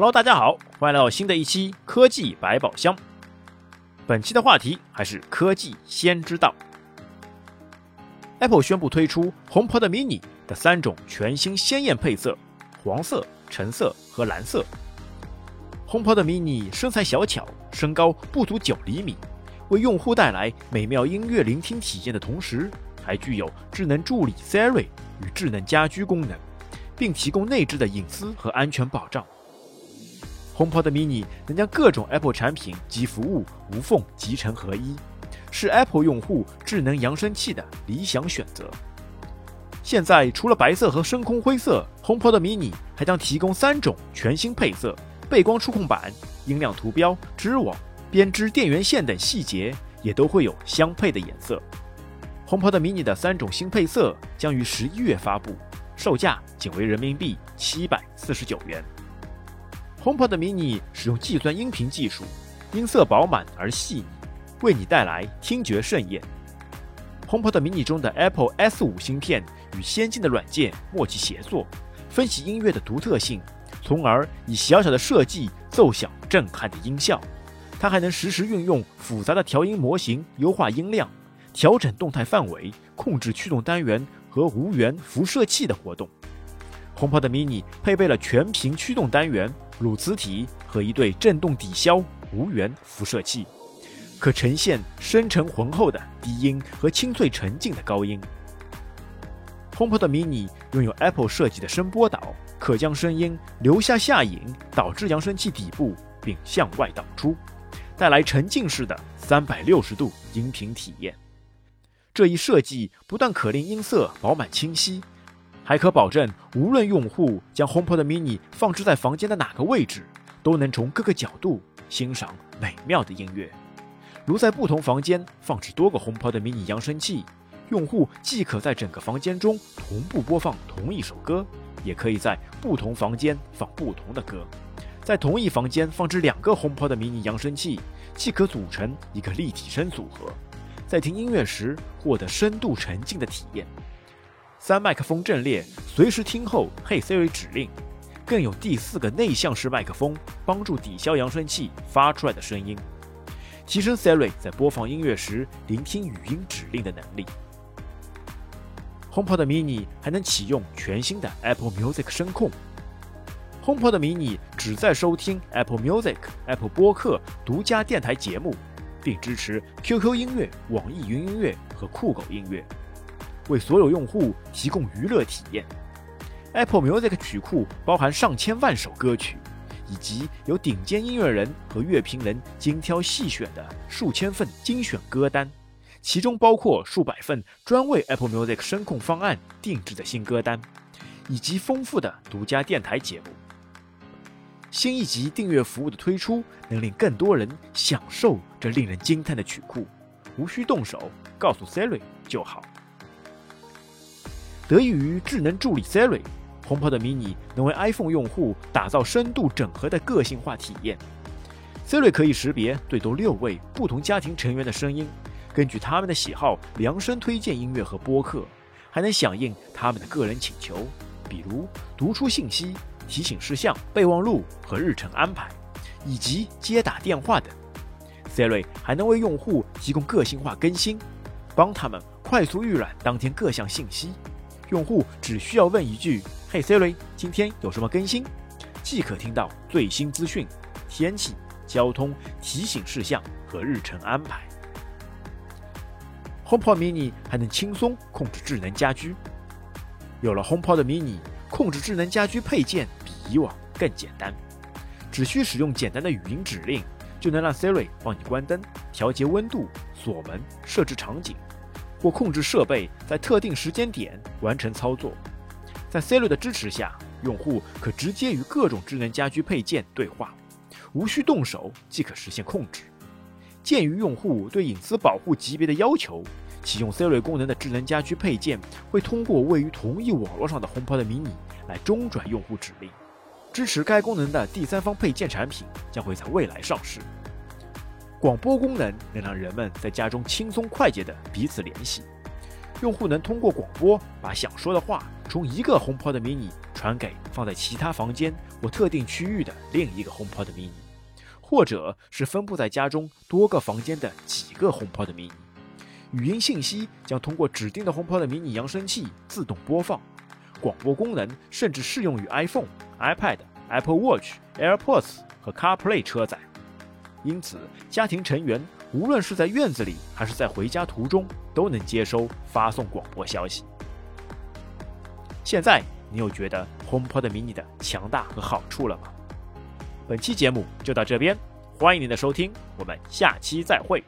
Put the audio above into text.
Hello，大家好，欢迎来到新的一期科技百宝箱。本期的话题还是科技先知道。Apple 宣布推出 HomePod mini 的三种全新鲜艳配色：黄色、橙色和蓝色。HomePod mini 身材小巧，身高不足九厘米，为用户带来美妙音乐聆听体验的同时，还具有智能助理 Siri 与智能家居功能，并提供内置的隐私和安全保障。HomePod mini 能将各种 Apple 产品及服务无缝集成合一，是 Apple 用户智能扬声器的理想选择。现在，除了白色和深空灰色，HomePod mini 还将提供三种全新配色：背光触控板、音量图标、织网、编织电源线等细节也都会有相配的颜色。HomePod mini 的三种新配色将于十一月发布，售价仅为人民币七百四十九元。HomePod mini 使用计算音频技术，音色饱满而细腻，为你带来听觉盛宴。HomePod mini 中的 Apple S5 芯片与先进的软件默契协作，分析音乐的独特性，从而以小小的设计奏响震撼的音效。它还能实时运用复杂的调音模型，优化音量，调整动态范围，控制驱动单元和无源辐射器的活动。HomePod mini 配备了全屏驱动单元。乳磁体和一对振动抵消无源辐射器，可呈现深沉浑厚的低音和清脆沉静的高音。HomePod mini 拥有 Apple 设计的声波导，可将声音留下下引导至扬声器底部，并向外导出，带来沉浸式的三百六十度音频体验。这一设计不但可令音色饱满清晰。还可保证，无论用户将 HomePod mini 放置在房间的哪个位置，都能从各个角度欣赏美妙的音乐。如在不同房间放置多个 HomePod mini 扬声器，用户既可在整个房间中同步播放同一首歌，也可以在不同房间放不同的歌。在同一房间放置两个 HomePod mini 扬声器，既可组成一个立体声组合，在听音乐时获得深度沉浸的体验。三麦克风阵列，随时听后嘿 Siri 指令，更有第四个内向式麦克风帮助抵消扬声器发出来的声音，提升 Siri 在播放音乐时聆听语音指令的能力。HomePod mini 还能启用全新的 Apple Music 声控。HomePod mini 只在收听 Apple Music、Apple 播客独家电台节目，并支持 QQ 音乐、网易云音乐和酷狗音乐。为所有用户提供娱乐体验。Apple Music 曲库包含上千万首歌曲，以及由顶尖音乐人和乐评人精挑细选的数千份精选歌单，其中包括数百份专为 Apple Music 声控方案定制的新歌单，以及丰富的独家电台节目。新一级订阅服务的推出，能令更多人享受这令人惊叹的曲库，无需动手，告诉 Siri 就好。得益于智能助理 Siri，HomePod mini 能为 iPhone 用户打造深度整合的个性化体验。Siri 可以识别最多六位不同家庭成员的声音，根据他们的喜好量身推荐音乐和播客，还能响应他们的个人请求，比如读出信息、提醒事项、备忘录和日程安排，以及接打电话等。Siri 还能为用户提供个性化更新，帮他们快速预览当天各项信息。用户只需要问一句“嘿 Siri，今天有什么更新”，即可听到最新资讯、天气、交通提醒事项和日程安排。HomePod mini 还能轻松控制智能家居。有了 HomePod mini，控制智能家居配件比以往更简单，只需使用简单的语音指令，就能让 Siri 帮你关灯、调节温度、锁门、设置场景。或控制设备在特定时间点完成操作，在 Siri 的支持下，用户可直接与各种智能家居配件对话，无需动手即可实现控制。鉴于用户对隐私保护级别的要求，启用 Siri 功能的智能家居配件会通过位于同一网络上的 HomePod mini 来中转用户指令。支持该功能的第三方配件产品将会在未来上市。广播功能能让人们在家中轻松快捷地彼此联系。用户能通过广播把想说的话从一个 HomePod mini 传给放在其他房间或特定区域的另一个 HomePod mini，或者是分布在家中多个房间的几个 HomePod mini。语音信息将通过指定的 HomePod mini 扬声器自动播放，广播功能甚至适用于 iPhone、iPad、Apple Watch、AirPods 和 CarPlay 车载。因此，家庭成员无论是在院子里还是在回家途中，都能接收发送广播消息。现在，你有觉得 HomePod mini 的强大和好处了吗？本期节目就到这边，欢迎您的收听，我们下期再会。